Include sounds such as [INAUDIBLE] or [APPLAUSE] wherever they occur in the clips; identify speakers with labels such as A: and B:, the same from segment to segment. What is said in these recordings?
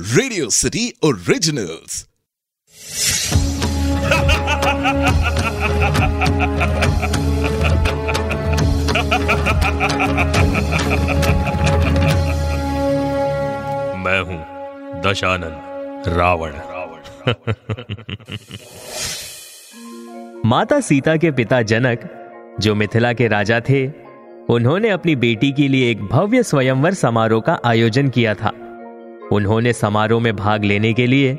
A: Radio city originals
B: मैं हूँ दशानन रावण।
C: माता सीता के पिता जनक जो मिथिला के राजा थे उन्होंने अपनी बेटी के लिए एक भव्य स्वयंवर समारोह का आयोजन किया था। उन्होंने समारोह में भाग लेने के लिए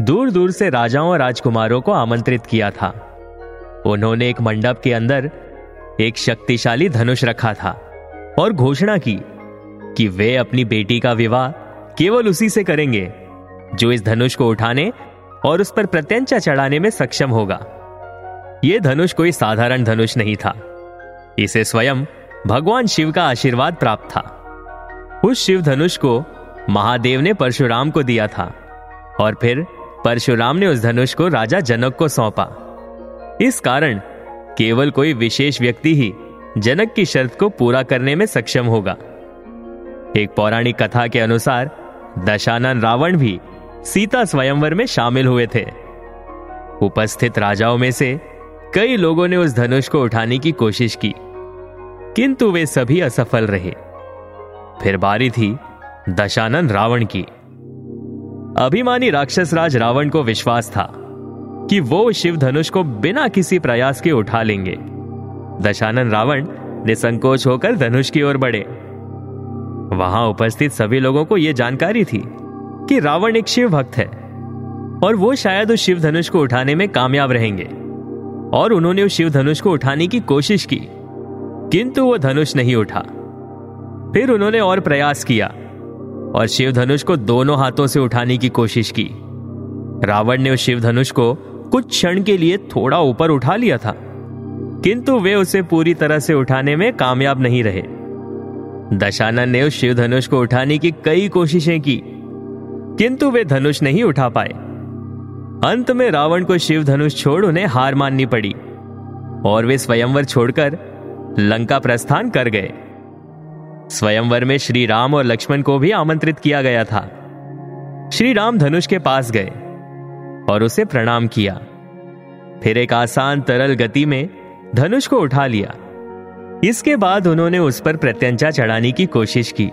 C: दूर दूर से राजाओं और राजकुमारों को आमंत्रित किया था। उन्होंने एक मंडप के अंदर एक शक्तिशाली धनुष रखा था और घोषणा की कि वे अपनी बेटी का विवाह केवल उसी से करेंगे जो इस धनुष को उठाने और उस पर प्रत्यंचा चढ़ाने में सक्षम होगा। यह धनुष कोई साधारण धनुष नहीं था। इसे स्वयं भगवान शिव का आशीर्वाद प्राप्त था। उस शिव धनुष को महादेव ने परशुराम को दिया था और फिर परशुराम ने उस धनुष को राजा जनक को सौंपा। इस कारण केवल कोई विशेष व्यक्ति ही जनक की शर्त को पूरा करने में सक्षम होगा। एक पौराणिक कथा के अनुसार दशानन रावण भी सीता स्वयंवर में शामिल हुए थे। उपस्थित राजाओं में से कई लोगों ने उस धनुष को उठाने की कोशिश की, किंतु वे सभी असफल रहे। फिर बारी थी दशानन रावण की। अभिमानी राक्षस राज रावण को विश्वास था कि वो शिव धनुष को बिना किसी प्रयास के उठा लेंगे। दशानन रावण निसंकोच होकर धनुष की ओर बढ़े। वहाँ उपस्थित सभी लोगों को यह जानकारी थी कि रावण एक शिव भक्त है और वो शायद उस शिव धनुष को उठाने में कामयाब रहेंगे और उन्होंने उस शिव धनुष को उठाने की कोशिश की, किंतु वो धनुष नहीं उठा। फिर उन्होंने और प्रयास किया। और शिव धनुष को दोनों हाथों से उठाने की कोशिश की। रावण ने उस शिव धनुष को कुछ क्षण के लिए थोड़ा ऊपर उठा लिया था, किंतु वे उसे पूरी तरह से उठाने में कामयाब नहीं रहे। दशानन ने उस शिव धनुष को उठाने की कई कोशिशें की, किंतु वे धनुष नहीं उठा पाए। अंत में रावण को शिव धनुष छोड़ उन्हें हार माननी पड़ी, और वे स्वयंवर छोड़कर लंका प्रस्थान कर गए। स्वयंवर में श्री राम और लक्ष्मण को भी आमंत्रित किया गया था। श्री राम धनुष के पास गए और उसे प्रणाम किया। फिर एक आसान तरल गति में धनुष को उठा लिया। इसके बाद उन्होंने उस पर प्रत्यंचा चढ़ाने की कोशिश की,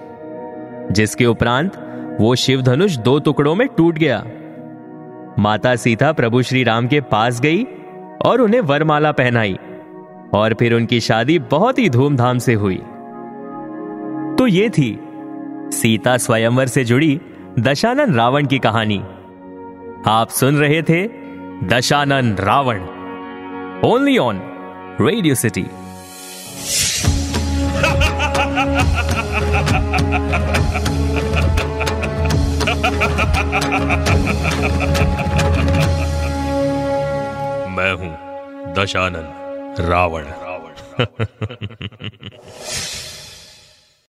C: जिसके उपरांत वो शिव धनुष दो टुकड़ों में टूट गया। माता सीता प्रभु श्री राम के पास गई और उन्हें वरमाला पहनाई और फिर उनकी शादी बहुत ही धूमधाम से हुई। तो ये थी सीता स्वयंवर से जुड़ी दशानन रावण की कहानी। आप सुन रहे थे Dashanan Ravan only on Radio City
B: मैं हूँ दशानन रावण रावण। [LAUGHS]